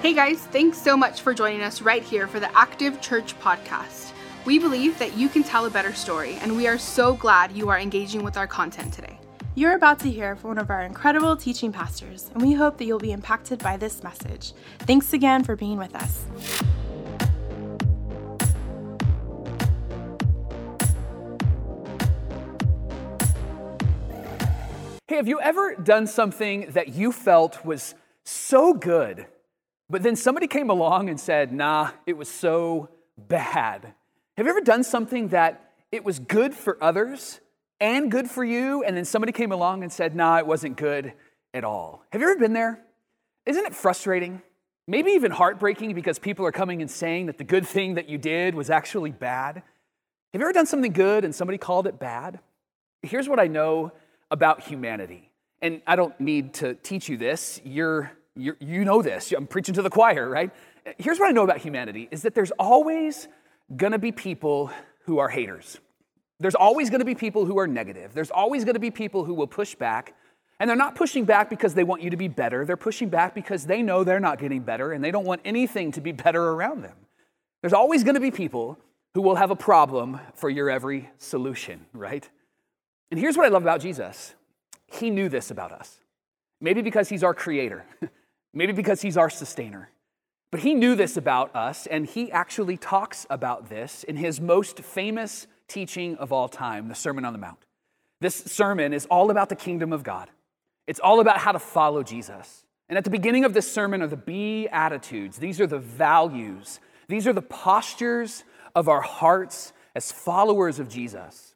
Hey guys, thanks so much for joining us right here for the Active Church podcast. We believe that you can tell a better story, and we are so glad you are engaging with our content today. You're about to hear from one of our incredible teaching pastors, and we hope that you'll be impacted by this message. Thanks again for being with us. Hey, have you ever done something that you felt was so good, but then somebody came along and said, nah, it was so bad? Have you ever done something that it was good for others and good for you, and then somebody came along and said, nah, it wasn't good at all? Have you ever been there? Isn't it frustrating? Maybe even heartbreaking because people are coming and saying that the good thing that you did was actually bad. Have you ever done something good and somebody called it bad? Here's what I know about humanity. And I don't need to teach you this. You're, you're, you know this. I'm preaching to the choir, right? Here's what I know about humanity is that there's always going to be people who are haters. There's always going to be people who are negative. There's always going to be people who will push back. And they're not pushing back because they want you to be better. They're pushing back because they know they're not getting better and they don't want anything to be better around them. There's always going to be people who will have a problem for your every solution, right? And here's what I love about Jesus He knew this about us. Maybe because He's our creator, maybe because He's our sustainer. But He knew this about us, and He actually talks about this in His most famous teaching of all time, the Sermon on the Mount. This sermon is all about the kingdom of God. It's all about how to follow Jesus. And at the beginning of this sermon are the Beatitudes. These are the values, these are the postures of our hearts as followers of Jesus.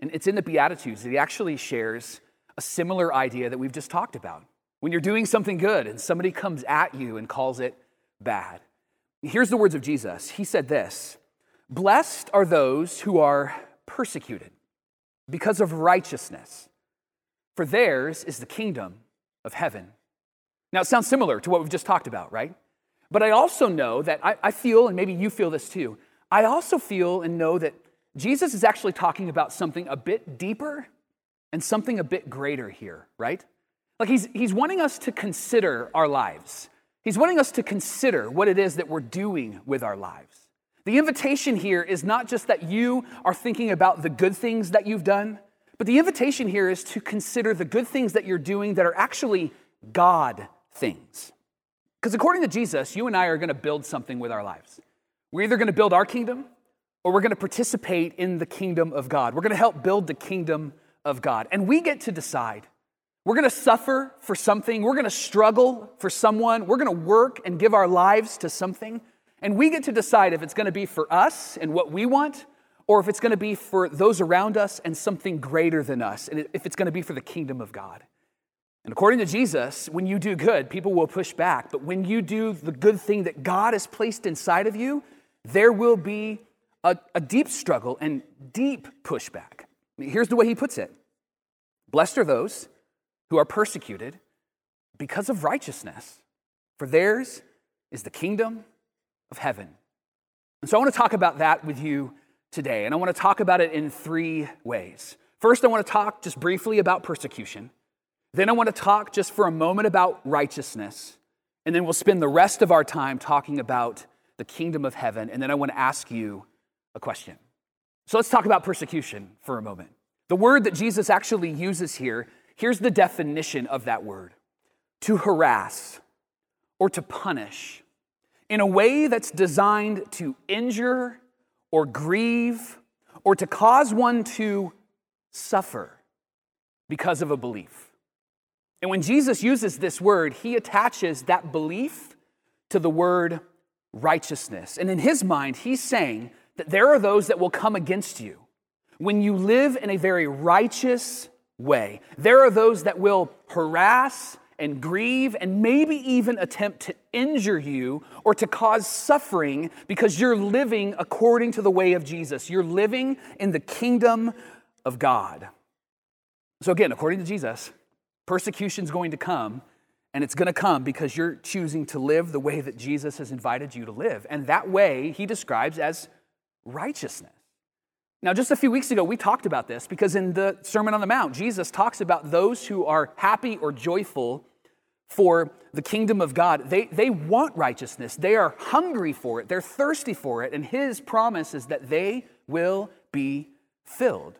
And it's in the Beatitudes that he actually shares a similar idea that we've just talked about. When you're doing something good and somebody comes at you and calls it bad. Here's the words of Jesus. He said this Blessed are those who are persecuted because of righteousness, for theirs is the kingdom of heaven. Now, it sounds similar to what we've just talked about, right? But I also know that I, I feel, and maybe you feel this too, I also feel and know that Jesus is actually talking about something a bit deeper and something a bit greater here, right? Like he's, he's wanting us to consider our lives. He's wanting us to consider what it is that we're doing with our lives. The invitation here is not just that you are thinking about the good things that you've done, but the invitation here is to consider the good things that you're doing that are actually God things. Because according to Jesus, you and I are going to build something with our lives. We're either going to build our kingdom or we're going to participate in the kingdom of God. We're going to help build the kingdom of God. And we get to decide. We're going to suffer for something. We're going to struggle for someone. We're going to work and give our lives to something. And we get to decide if it's going to be for us and what we want, or if it's going to be for those around us and something greater than us, and if it's going to be for the kingdom of God. And according to Jesus, when you do good, people will push back. But when you do the good thing that God has placed inside of you, there will be a, a deep struggle and deep pushback. Here's the way he puts it Blessed are those who are persecuted because of righteousness, for theirs is the kingdom of heaven. And so I want to talk about that with you today, and I want to talk about it in three ways. First, I want to talk just briefly about persecution. Then, I want to talk just for a moment about righteousness. And then we'll spend the rest of our time talking about the kingdom of heaven. And then I want to ask you a question. So let's talk about persecution for a moment. The word that Jesus actually uses here, here's the definition of that word to harass or to punish in a way that's designed to injure or grieve or to cause one to suffer because of a belief. And when Jesus uses this word, he attaches that belief to the word righteousness. And in his mind, he's saying that there are those that will come against you when you live in a very righteous way. There are those that will harass and grieve and maybe even attempt to injure you or to cause suffering because you're living according to the way of Jesus. You're living in the kingdom of God. So, again, according to Jesus, persecution is going to come, and it's going to come because you're choosing to live the way that Jesus has invited you to live. And that way he describes as righteousness. Now, just a few weeks ago, we talked about this because in the Sermon on the Mount, Jesus talks about those who are happy or joyful for the kingdom of God. They, they want righteousness. They are hungry for it. They're thirsty for it. And his promise is that they will be filled.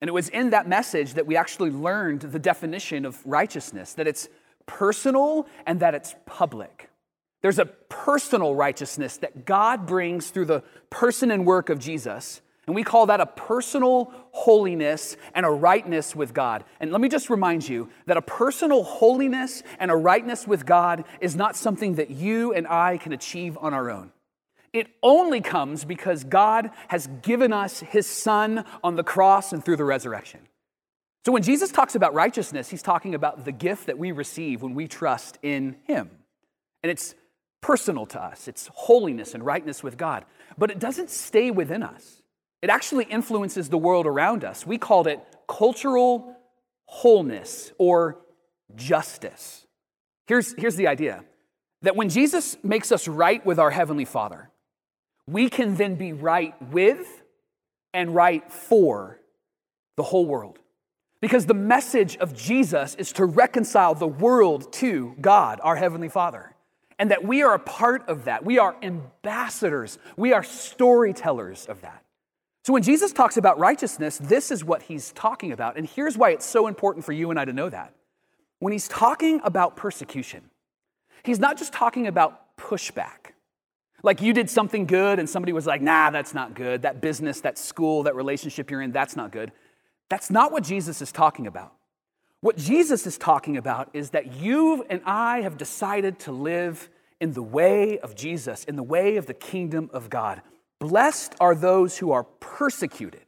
And it was in that message that we actually learned the definition of righteousness that it's personal and that it's public. There's a personal righteousness that God brings through the person and work of Jesus. And we call that a personal holiness and a rightness with God. And let me just remind you that a personal holiness and a rightness with God is not something that you and I can achieve on our own. It only comes because God has given us his son on the cross and through the resurrection. So when Jesus talks about righteousness, he's talking about the gift that we receive when we trust in him. And it's personal to us, it's holiness and rightness with God. But it doesn't stay within us. It actually influences the world around us. We called it cultural wholeness or justice. Here's, here's the idea that when Jesus makes us right with our Heavenly Father, we can then be right with and right for the whole world. Because the message of Jesus is to reconcile the world to God, our Heavenly Father. And that we are a part of that. We are ambassadors, we are storytellers of that. So when Jesus talks about righteousness, this is what he's talking about. And here's why it's so important for you and I to know that. When he's talking about persecution, he's not just talking about pushback. Like you did something good and somebody was like, nah, that's not good. That business, that school, that relationship you're in, that's not good. That's not what Jesus is talking about. What Jesus is talking about is that you and I have decided to live in the way of Jesus, in the way of the kingdom of God. Blessed are those who are persecuted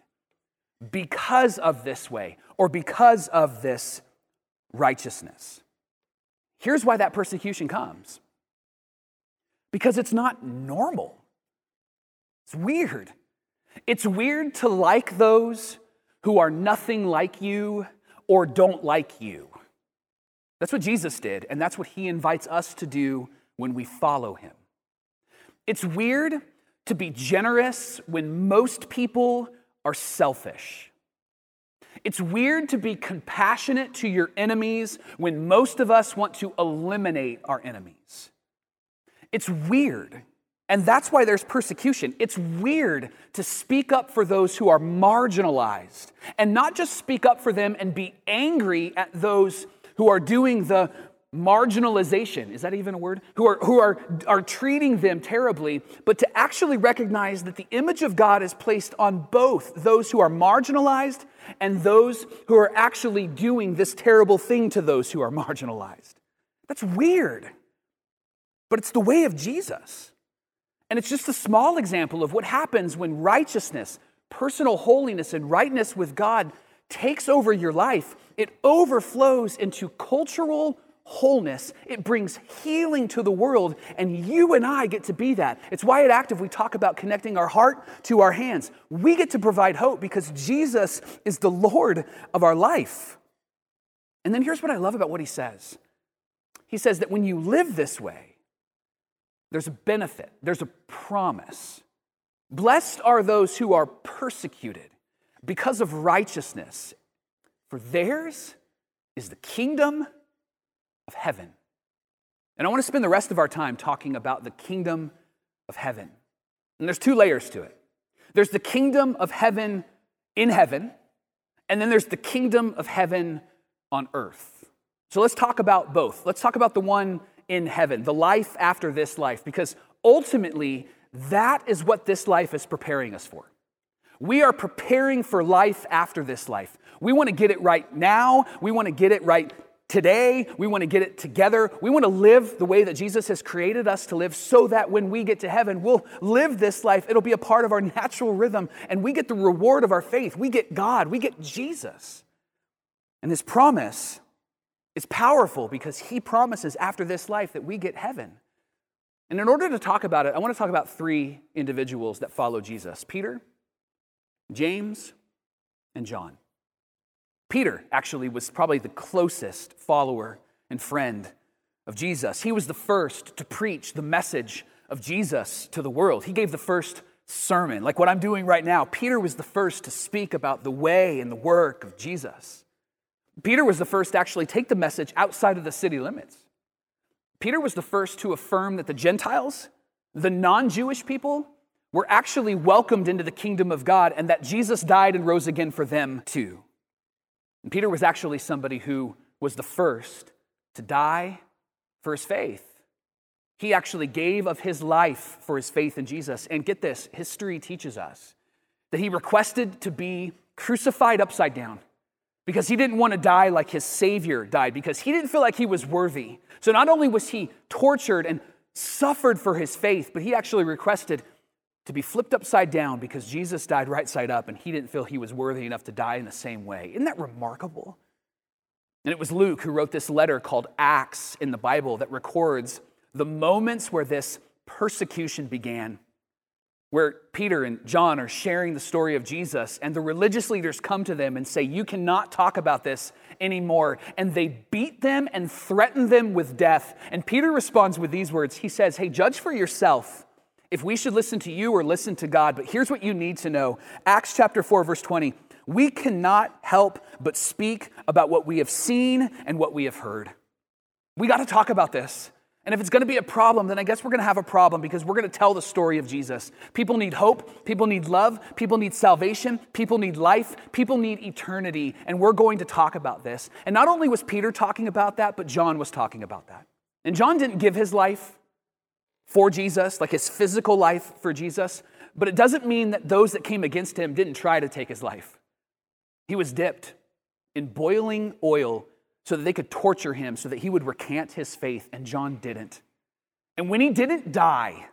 because of this way or because of this righteousness. Here's why that persecution comes because it's not normal. It's weird. It's weird to like those who are nothing like you or don't like you. That's what Jesus did, and that's what he invites us to do when we follow him. It's weird to be generous when most people are selfish. It's weird to be compassionate to your enemies when most of us want to eliminate our enemies. It's weird. And that's why there's persecution. It's weird to speak up for those who are marginalized and not just speak up for them and be angry at those who are doing the marginalization, is that even a word? Who are, who are, are treating them terribly, but to actually recognize that the image of God is placed on both those who are marginalized and those who are actually doing this terrible thing to those who are marginalized. That's weird, but it's the way of Jesus. And it's just a small example of what happens when righteousness, personal holiness, and rightness with God takes over your life. It overflows into cultural wholeness. It brings healing to the world, and you and I get to be that. It's why at Active we talk about connecting our heart to our hands. We get to provide hope because Jesus is the Lord of our life. And then here's what I love about what he says He says that when you live this way, there's a benefit, there's a promise. Blessed are those who are persecuted because of righteousness, for theirs is the kingdom of heaven. And I want to spend the rest of our time talking about the kingdom of heaven. And there's two layers to it there's the kingdom of heaven in heaven, and then there's the kingdom of heaven on earth. So let's talk about both. Let's talk about the one in heaven, the life after this life, because ultimately, that is what this life is preparing us for. We are preparing for life after this life. We want to get it right now. We want to get it right today. We want to get it together. We want to live the way that Jesus has created us to live so that when we get to heaven, we'll live this life. It'll be a part of our natural rhythm, and we get the reward of our faith. We get God, we get Jesus. And this promise is powerful because he promises after this life that we get heaven. And in order to talk about it, I want to talk about three individuals that follow Jesus Peter, James, and John. Peter actually was probably the closest follower and friend of Jesus. He was the first to preach the message of Jesus to the world. He gave the first sermon, like what I'm doing right now. Peter was the first to speak about the way and the work of Jesus. Peter was the first to actually take the message outside of the city limits. Peter was the first to affirm that the Gentiles, the non Jewish people, were actually welcomed into the kingdom of God and that Jesus died and rose again for them too. And Peter was actually somebody who was the first to die for his faith. He actually gave of his life for his faith in Jesus. And get this history teaches us that he requested to be crucified upside down because he didn't want to die like his Savior died, because he didn't feel like he was worthy. So not only was he tortured and suffered for his faith, but he actually requested to be flipped upside down because Jesus died right side up and he didn't feel he was worthy enough to die in the same way. Isn't that remarkable? And it was Luke who wrote this letter called Acts in the Bible that records the moments where this persecution began where Peter and John are sharing the story of Jesus, and the religious leaders come to them and say, You cannot talk about this anymore. And they beat them and threaten them with death. And Peter responds with these words He says, Hey, judge for yourself if we should listen to you or listen to God. But here's what you need to know Acts chapter 4, verse 20. We cannot help but speak about what we have seen and what we have heard. We got to talk about this. And if it's going to be a problem, then I guess we're going to have a problem because we're going to tell the story of Jesus. People need hope, people need love, people need salvation, people need life, people need eternity. And we're going to talk about this. And not only was Peter talking about that, but John was talking about that. And John didn't give his life for Jesus, like his physical life for Jesus, but it doesn't mean that those that came against him didn't try to take his life. He was dipped in boiling oil so that they could torture him, so that he would recant his faith, and John didn't. And when he didn't die,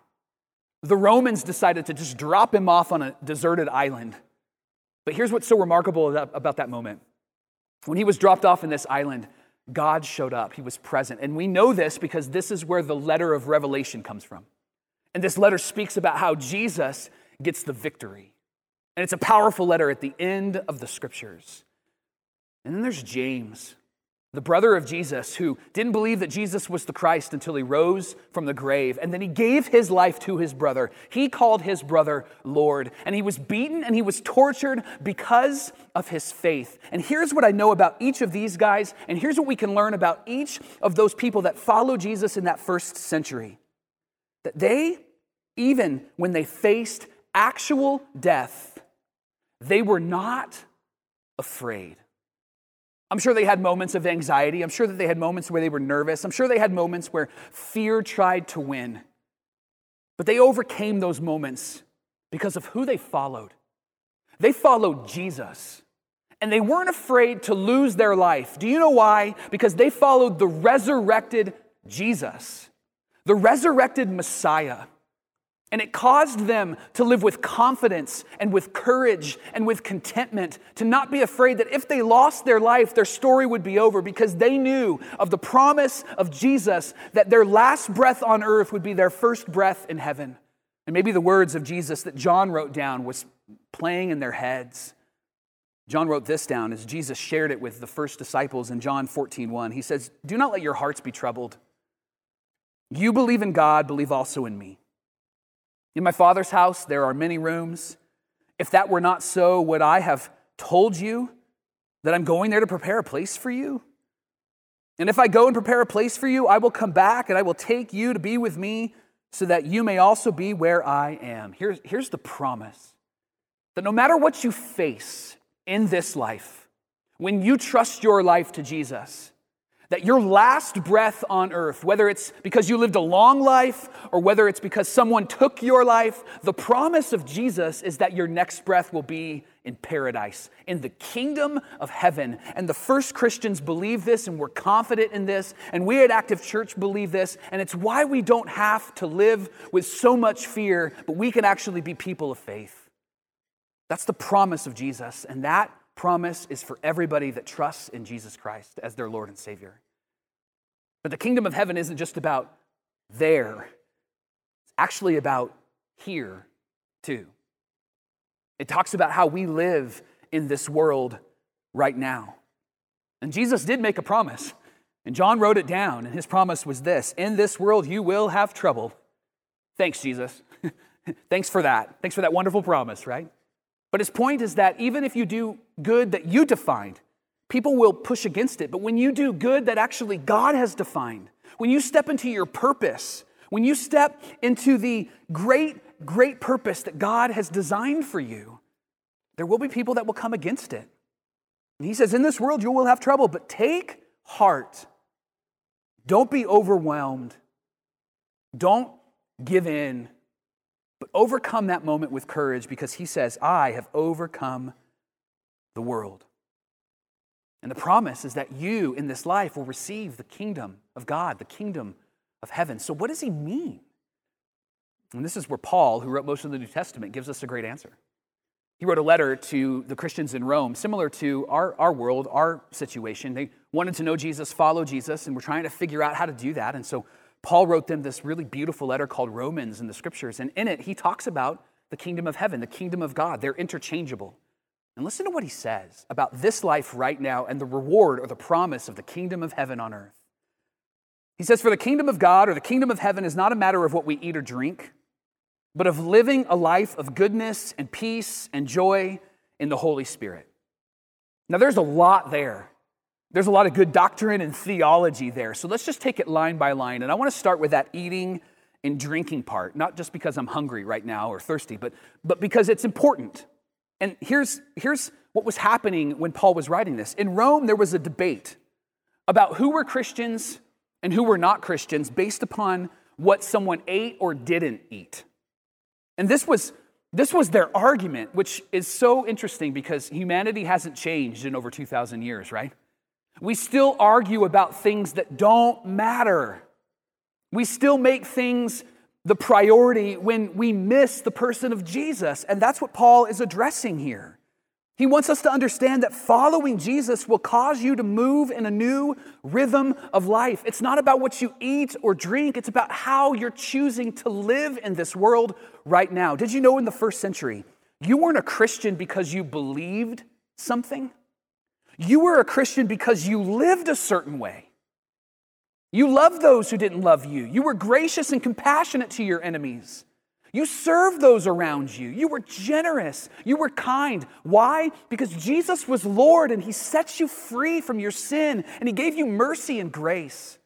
the Romans decided to just drop him off on a deserted island. But here's what's so remarkable about that moment. When he was dropped off in this island, God showed up. He was present. And we know this because this is where the letter of Revelation comes from. And this letter speaks about how Jesus gets the victory. And it's a powerful letter at the end of the scriptures. And then there's James the brother of Jesus, who didn't believe that Jesus was the Christ until he rose from the grave. And then he gave his life to his brother. He called his brother Lord. And he was beaten and he was tortured because of his faith. And here's what I know about each of these guys. And here's what we can learn about each of those people that followed Jesus in that first century that they, even when they faced actual death, they were not afraid. I'm sure they had moments of anxiety. I'm sure that they had moments where they were nervous. I'm sure they had moments where fear tried to win. But they overcame those moments because of who they followed. They followed Jesus. And they weren't afraid to lose their life. Do you know why? Because they followed the resurrected Jesus, the resurrected Messiah. And it caused them to live with confidence and with courage and with contentment, to not be afraid that if they lost their life, their story would be over because they knew of the promise of Jesus that their last breath on earth would be their first breath in heaven. And maybe the words of Jesus that John wrote down was playing in their heads. John wrote this down as Jesus shared it with the first disciples in John 14 1. He says, Do not let your hearts be troubled. You believe in God, believe also in me. In my Father's house, there are many rooms. If that were not so, would I have told you that I'm going there to prepare a place for you? And if I go and prepare a place for you, I will come back and I will take you to be with me so that you may also be where I am. Here's, here's the promise that no matter what you face in this life, when you trust your life to Jesus, that your last breath on earth, whether it's because you lived a long life or whether it's because someone took your life, the promise of Jesus is that your next breath will be in paradise, in the kingdom of heaven. And the first Christians believe this and we're confident in this. And we at Active Church believe this. And it's why we don't have to live with so much fear, but we can actually be people of faith. That's the promise of Jesus. And that promise is for everybody that trusts in Jesus Christ as their Lord and Savior. But the kingdom of heaven isn't just about there, it's actually about here too. It talks about how we live in this world right now. And Jesus did make a promise, and John wrote it down, and his promise was this In this world you will have trouble. Thanks, Jesus. Thanks for that. Thanks for that wonderful promise, right? But his point is that even if you do good that you defined, People will push against it. But when you do good that actually God has defined, when you step into your purpose, when you step into the great, great purpose that God has designed for you, there will be people that will come against it. And he says, In this world you will have trouble, but take heart. Don't be overwhelmed. Don't give in, but overcome that moment with courage because he says, I have overcome the world. And the promise is that you in this life will receive the kingdom of God, the kingdom of heaven. So, what does he mean? And this is where Paul, who wrote most of the New Testament, gives us a great answer. He wrote a letter to the Christians in Rome, similar to our, our world, our situation. They wanted to know Jesus, follow Jesus, and we're trying to figure out how to do that. And so Paul wrote them this really beautiful letter called Romans in the scriptures. And in it, he talks about the kingdom of heaven, the kingdom of God. They're interchangeable. And listen to what he says about this life right now and the reward or the promise of the kingdom of heaven on earth. He says, For the kingdom of God or the kingdom of heaven is not a matter of what we eat or drink, but of living a life of goodness and peace and joy in the Holy Spirit. Now, there's a lot there. There's a lot of good doctrine and theology there. So let's just take it line by line. And I want to start with that eating and drinking part, not just because I'm hungry right now or thirsty, but, but because it's important. And here's, here's what was happening when Paul was writing this. In Rome, there was a debate about who were Christians and who were not Christians based upon what someone ate or didn't eat. And this was, this was their argument, which is so interesting because humanity hasn't changed in over 2,000 years, right? We still argue about things that don't matter. We still make things the priority when we miss the person of Jesus. And that's what Paul is addressing here. He wants us to understand that following Jesus will cause you to move in a new rhythm of life. It's not about what you eat or drink, it's about how you're choosing to live in this world right now. Did you know in the first century, you weren't a Christian because you believed something? You were a Christian because you lived a certain way. You loved those who didn't love you. You were gracious and compassionate to your enemies. You served those around you. You were generous. You were kind. Why? Because Jesus was Lord and He set you free from your sin and He gave you mercy and grace.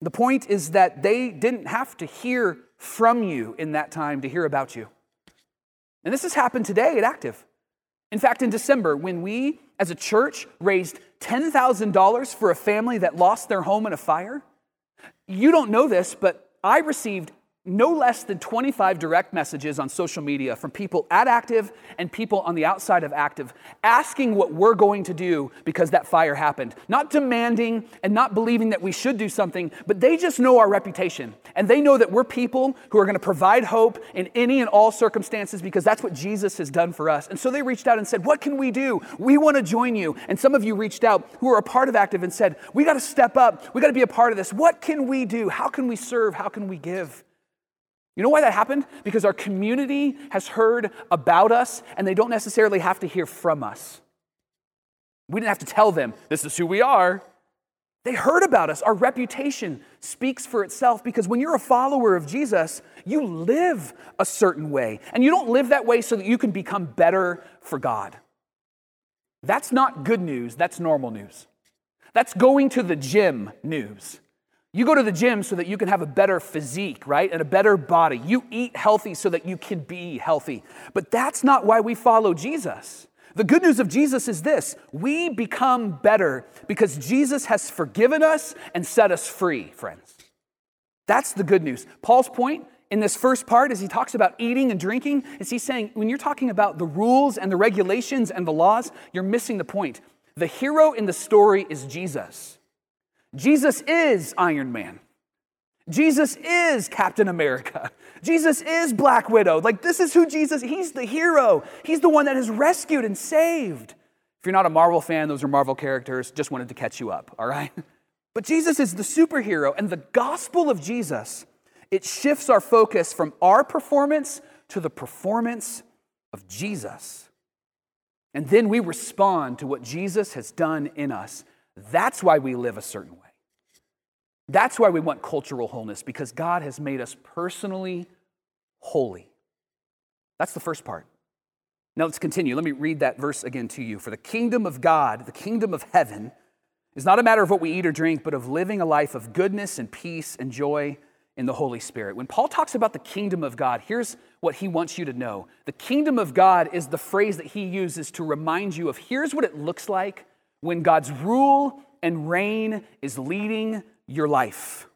The point is that they didn't have to hear from you in that time to hear about you. And this has happened today at Active. In fact, in December, when we as a church raised $10,000 for a family that lost their home in a fire, you don't know this, but I received no less than 25 direct messages on social media from people at Active and people on the outside of Active asking what we're going to do because that fire happened. Not demanding and not believing that we should do something, but they just know our reputation. And they know that we're people who are going to provide hope in any and all circumstances because that's what Jesus has done for us. And so they reached out and said, What can we do? We want to join you. And some of you reached out who are a part of Active and said, We got to step up. We got to be a part of this. What can we do? How can we serve? How can we give? You know why that happened? Because our community has heard about us and they don't necessarily have to hear from us. We didn't have to tell them, this is who we are. They heard about us. Our reputation speaks for itself because when you're a follower of Jesus, you live a certain way. And you don't live that way so that you can become better for God. That's not good news, that's normal news. That's going to the gym news. You go to the gym so that you can have a better physique, right? And a better body. You eat healthy so that you can be healthy. But that's not why we follow Jesus. The good news of Jesus is this we become better because Jesus has forgiven us and set us free, friends. That's the good news. Paul's point in this first part, as he talks about eating and drinking, is he's saying when you're talking about the rules and the regulations and the laws, you're missing the point. The hero in the story is Jesus. Jesus is Iron Man. Jesus is Captain America. Jesus is Black Widow. Like, this is who Jesus, he's the hero. He's the one that has rescued and saved. If you're not a Marvel fan, those are Marvel characters. Just wanted to catch you up, all right? But Jesus is the superhero, and the gospel of Jesus, it shifts our focus from our performance to the performance of Jesus. And then we respond to what Jesus has done in us. That's why we live a certain way. That's why we want cultural wholeness, because God has made us personally holy. That's the first part. Now let's continue. Let me read that verse again to you. For the kingdom of God, the kingdom of heaven, is not a matter of what we eat or drink, but of living a life of goodness and peace and joy in the Holy Spirit. When Paul talks about the kingdom of God, here's what he wants you to know. The kingdom of God is the phrase that he uses to remind you of here's what it looks like when God's rule and reign is leading your life.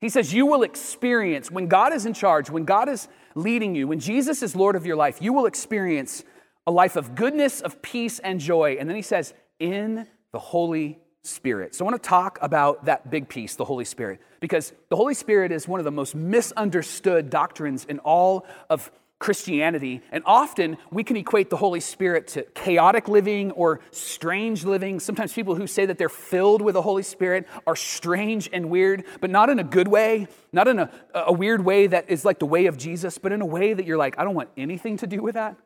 He says, You will experience, when God is in charge, when God is leading you, when Jesus is Lord of your life, you will experience a life of goodness, of peace, and joy. And then he says, In the Holy Spirit. So I want to talk about that big piece, the Holy Spirit, because the Holy Spirit is one of the most misunderstood doctrines in all of Christianity. And often we can equate the Holy Spirit to chaotic living or strange living. Sometimes people who say that they're filled with the Holy Spirit are strange and weird, but not in a good way, not in a, a weird way that is like the way of Jesus, but in a way that you're like, I don't want anything to do with that.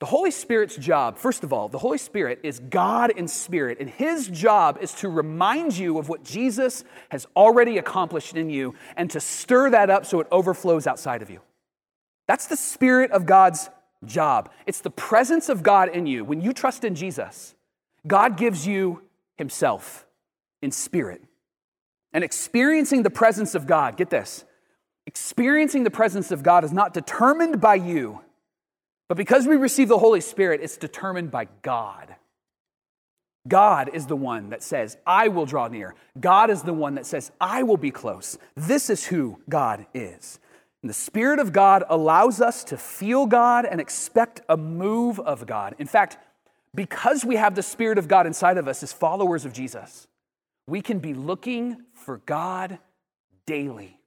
The Holy Spirit's job, first of all, the Holy Spirit is God in spirit, and his job is to remind you of what Jesus has already accomplished in you and to stir that up so it overflows outside of you. That's the Spirit of God's job. It's the presence of God in you. When you trust in Jesus, God gives you himself in spirit. And experiencing the presence of God, get this, experiencing the presence of God is not determined by you but because we receive the Holy Spirit, it's determined by God. God is the one that says, I will draw near. God is the one that says, I will be close. This is who God is. And the Spirit of God allows us to feel God and expect a move of God. In fact, because we have the Spirit of God inside of us as followers of Jesus, we can be looking for God daily.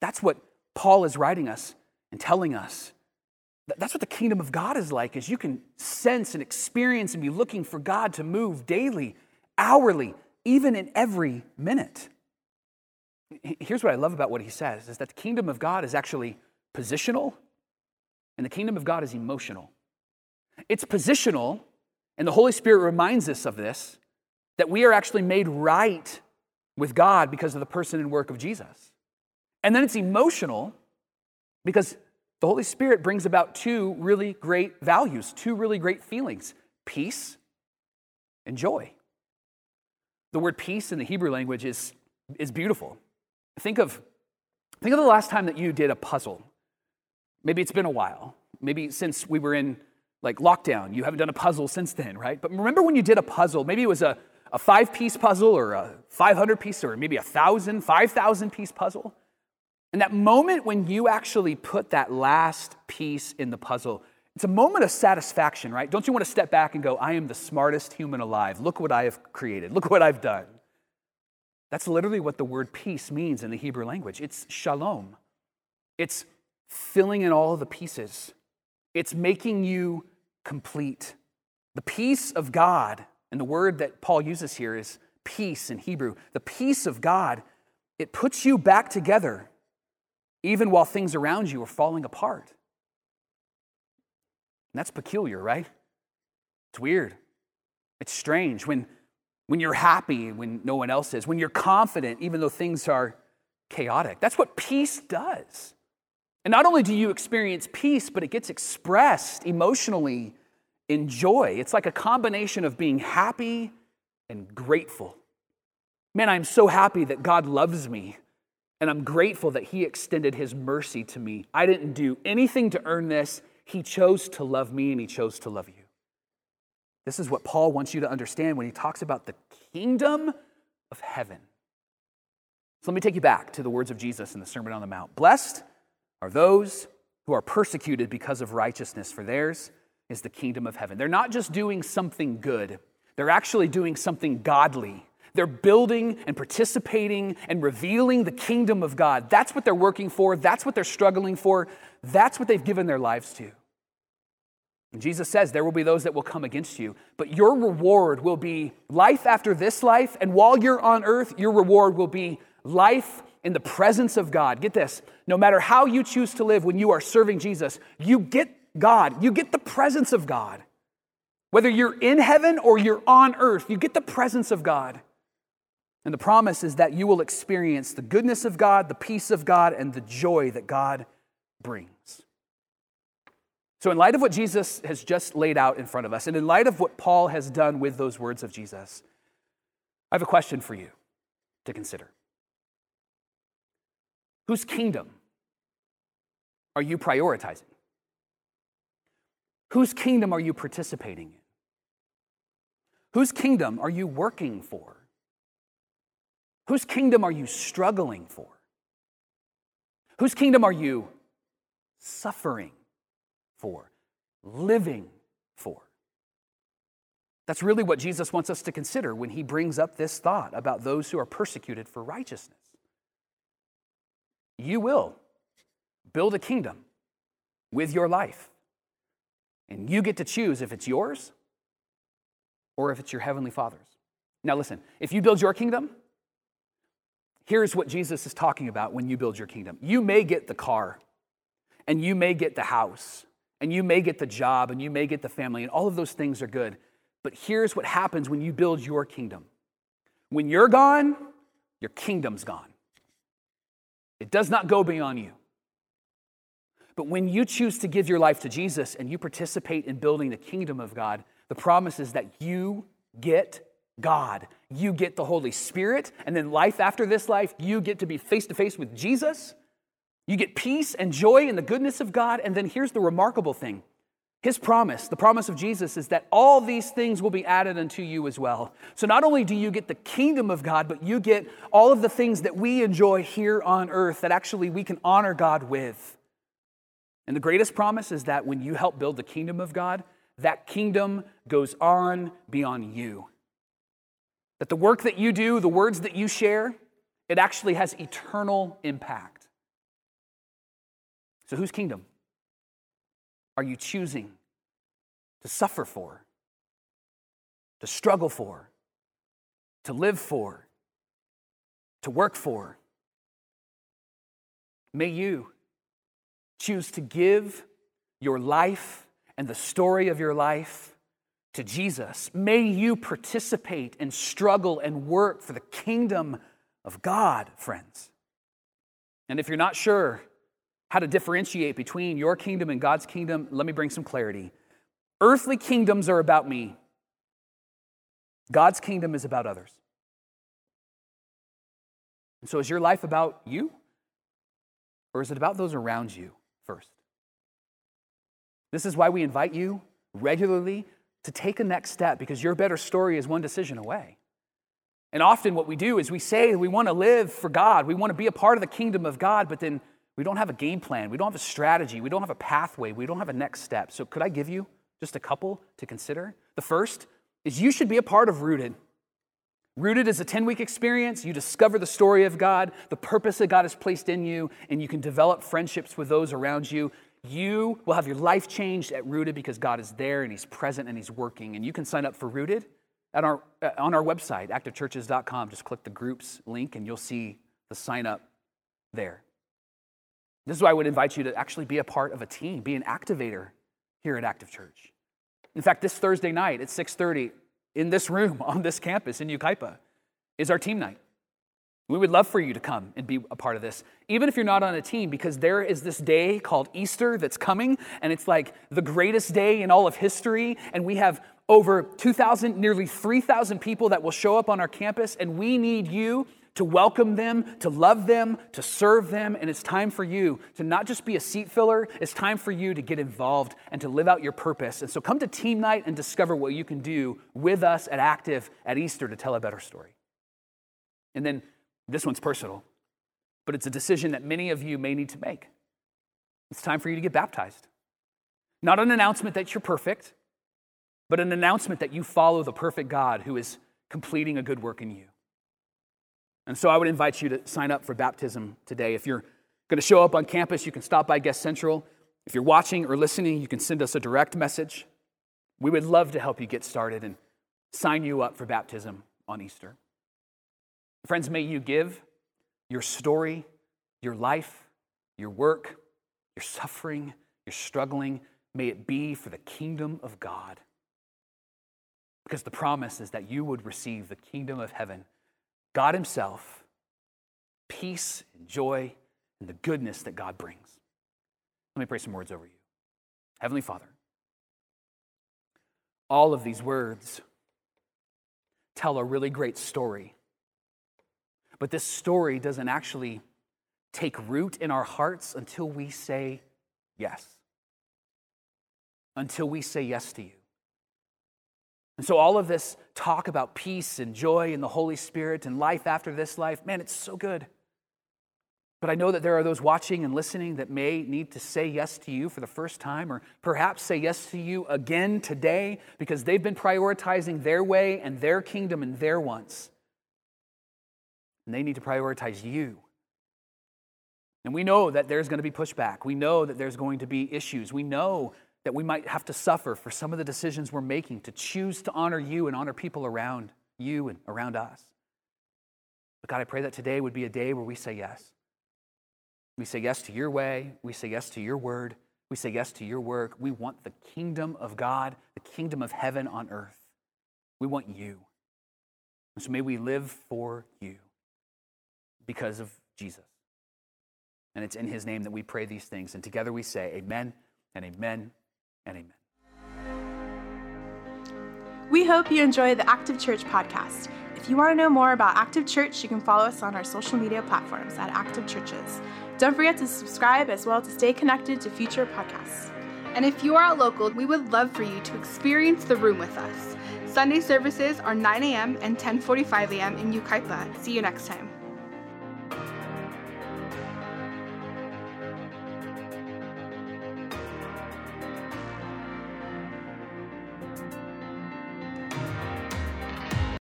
That's what Paul is writing us and telling us that's what the kingdom of God is like, is you can sense and experience and be looking for God to move daily, hourly, even in every minute. Here's what I love about what he says is that the kingdom of God is actually positional and the kingdom of God is emotional. It's positional, and the Holy Spirit reminds us of this, that we are actually made right with God because of the person and work of Jesus. And then it's emotional because the Holy Spirit brings about two really great values, two really great feelings peace and joy. The word peace in the Hebrew language is, is beautiful. Think of, think of the last time that you did a puzzle. Maybe it's been a while. Maybe since we were in like lockdown, you haven't done a puzzle since then, right? But remember when you did a puzzle, maybe it was a, a five piece puzzle or a 500 piece or maybe a thousand, 5,000 piece puzzle. And that moment when you actually put that last piece in the puzzle, it's a moment of satisfaction, right? Don't you want to step back and go, I am the smartest human alive. Look what I have created. Look what I've done. That's literally what the word peace means in the Hebrew language. It's shalom. It's filling in all the pieces. It's making you complete. The peace of God, and the word that Paul uses here is peace in Hebrew. The peace of God, it puts you back together even while things around you are falling apart. And that's peculiar, right? It's weird. It's strange when, when you're happy when no one else is, when you're confident even though things are chaotic. That's what peace does. And not only do you experience peace, but it gets expressed emotionally in joy. It's like a combination of being happy and grateful. Man, I'm so happy that God loves me and I'm grateful that He extended His mercy to me. I didn't do anything to earn this. He chose to love me and He chose to love you. This is what Paul wants you to understand when he talks about the kingdom of heaven. So let me take you back to the words of Jesus in the Sermon on the Mount. Blessed are those who are persecuted because of righteousness, for theirs is the kingdom of heaven. They're not just doing something good, they're actually doing something godly they're building and participating and revealing the kingdom of God. That's what they're working for. That's what they're struggling for. That's what they've given their lives to. Jesus says there will be those that will come against you, but your reward will be life after this life. And while you're on earth, your reward will be life in the presence of God. Get this no matter how you choose to live when you are serving Jesus, you get God, you get the presence of God. Whether you're in heaven or you're on earth, you get the presence of God. And the promise is that you will experience the goodness of God, the peace of God, and the joy that God brings. So, in light of what Jesus has just laid out in front of us, and in light of what Paul has done with those words of Jesus, I have a question for you to consider. Whose kingdom are you prioritizing? Whose kingdom are you participating in? Whose kingdom are you working for? Whose kingdom are you struggling for? Whose kingdom are you suffering for, living for? That's really what Jesus wants us to consider when he brings up this thought about those who are persecuted for righteousness. You will build a kingdom with your life, and you get to choose if it's yours or if it's your heavenly Father's. Now, listen, if you build your kingdom, here's what Jesus is talking about when you build your kingdom. You may get the car, and you may get the house, and you may get the job, and you may get the family, and all of those things are good. But here's what happens when you build your kingdom when you're gone, your kingdom's gone. It does not go beyond you. But when you choose to give your life to Jesus and you participate in building the kingdom of God, the promise is that you get God. You get the Holy Spirit, and then life after this life, you get to be face to face with Jesus. You get peace and joy in the goodness of God. And then here's the remarkable thing his promise, the promise of Jesus, is that all these things will be added unto you as well. So not only do you get the kingdom of God, but you get all of the things that we enjoy here on earth that actually we can honor God with. And the greatest promise is that when you help build the kingdom of God, that kingdom goes on beyond you. That the work that you do, the words that you share, it actually has eternal impact. So, whose kingdom? are you choosing to suffer for, to struggle for, to live for, to work for? May you choose to give your life and the story of your life to Jesus. May you participate and struggle and work for the kingdom of God, friends. And if you're not sure how to differentiate between your kingdom and God's kingdom, let me bring some clarity. Earthly kingdoms are about me, God's kingdom is about others. And so, is your life about you? Or is it about those around you first? This is why we invite you regularly to take a next step because your better story is one decision away. And often, what we do is we say we want to live for God, we want to be a part of the kingdom of God, but then we don't have a game plan. We don't have a strategy. We don't have a pathway. We don't have a next step. So, could I give you just a couple to consider? The first is you should be a part of Rooted. Rooted is a 10 week experience. You discover the story of God, the purpose that God has placed in you, and you can develop friendships with those around you. You will have your life changed at Rooted because God is there and He's present and He's working. And you can sign up for Rooted at our, uh, on our website, activechurches.com. Just click the groups link and you'll see the sign up there. This is why I would invite you to actually be a part of a team, be an activator here at Active Church. In fact, this Thursday night at 6:30 in this room on this campus in Yucaipa is our team night. We would love for you to come and be a part of this, even if you're not on a team, because there is this day called Easter that's coming, and it's like the greatest day in all of history. And we have over 2,000, nearly 3,000 people that will show up on our campus, and we need you to welcome them, to love them, to serve them. And it's time for you to not just be a seat filler, it's time for you to get involved and to live out your purpose. And so come to team night and discover what you can do with us at Active at Easter to tell a better story. And then this one's personal, but it's a decision that many of you may need to make. It's time for you to get baptized. Not an announcement that you're perfect, but an announcement that you follow the perfect God who is completing a good work in you. And so I would invite you to sign up for baptism today. If you're going to show up on campus, you can stop by Guest Central. If you're watching or listening, you can send us a direct message. We would love to help you get started and sign you up for baptism on Easter. Friends, may you give your story, your life, your work, your suffering, your struggling, may it be for the kingdom of God. Because the promise is that you would receive the kingdom of heaven God Himself, peace and joy and the goodness that God brings. Let me pray some words over you. Heavenly Father, all of these words tell a really great story. But this story doesn't actually take root in our hearts until we say yes. Until we say yes to you. And so, all of this talk about peace and joy and the Holy Spirit and life after this life, man, it's so good. But I know that there are those watching and listening that may need to say yes to you for the first time, or perhaps say yes to you again today because they've been prioritizing their way and their kingdom and their wants. And they need to prioritize you. And we know that there's going to be pushback. We know that there's going to be issues. We know that we might have to suffer for some of the decisions we're making to choose to honor you and honor people around you and around us. But God, I pray that today would be a day where we say yes. We say yes to your way. We say yes to your word. We say yes to your work. We want the kingdom of God, the kingdom of heaven on earth. We want you. And so may we live for you because of Jesus. And it's in his name that we pray these things. And together we say, Amen and Amen and Amen. We hope you enjoy the Active Church podcast. If you want to know more about Active Church, you can follow us on our social media platforms at Active Churches. Don't forget to subscribe as well to stay connected to future podcasts. And if you are a local, we would love for you to experience the room with us. Sunday services are 9 a.m. and 10:45 a.m. in Yucaipa. See you next time.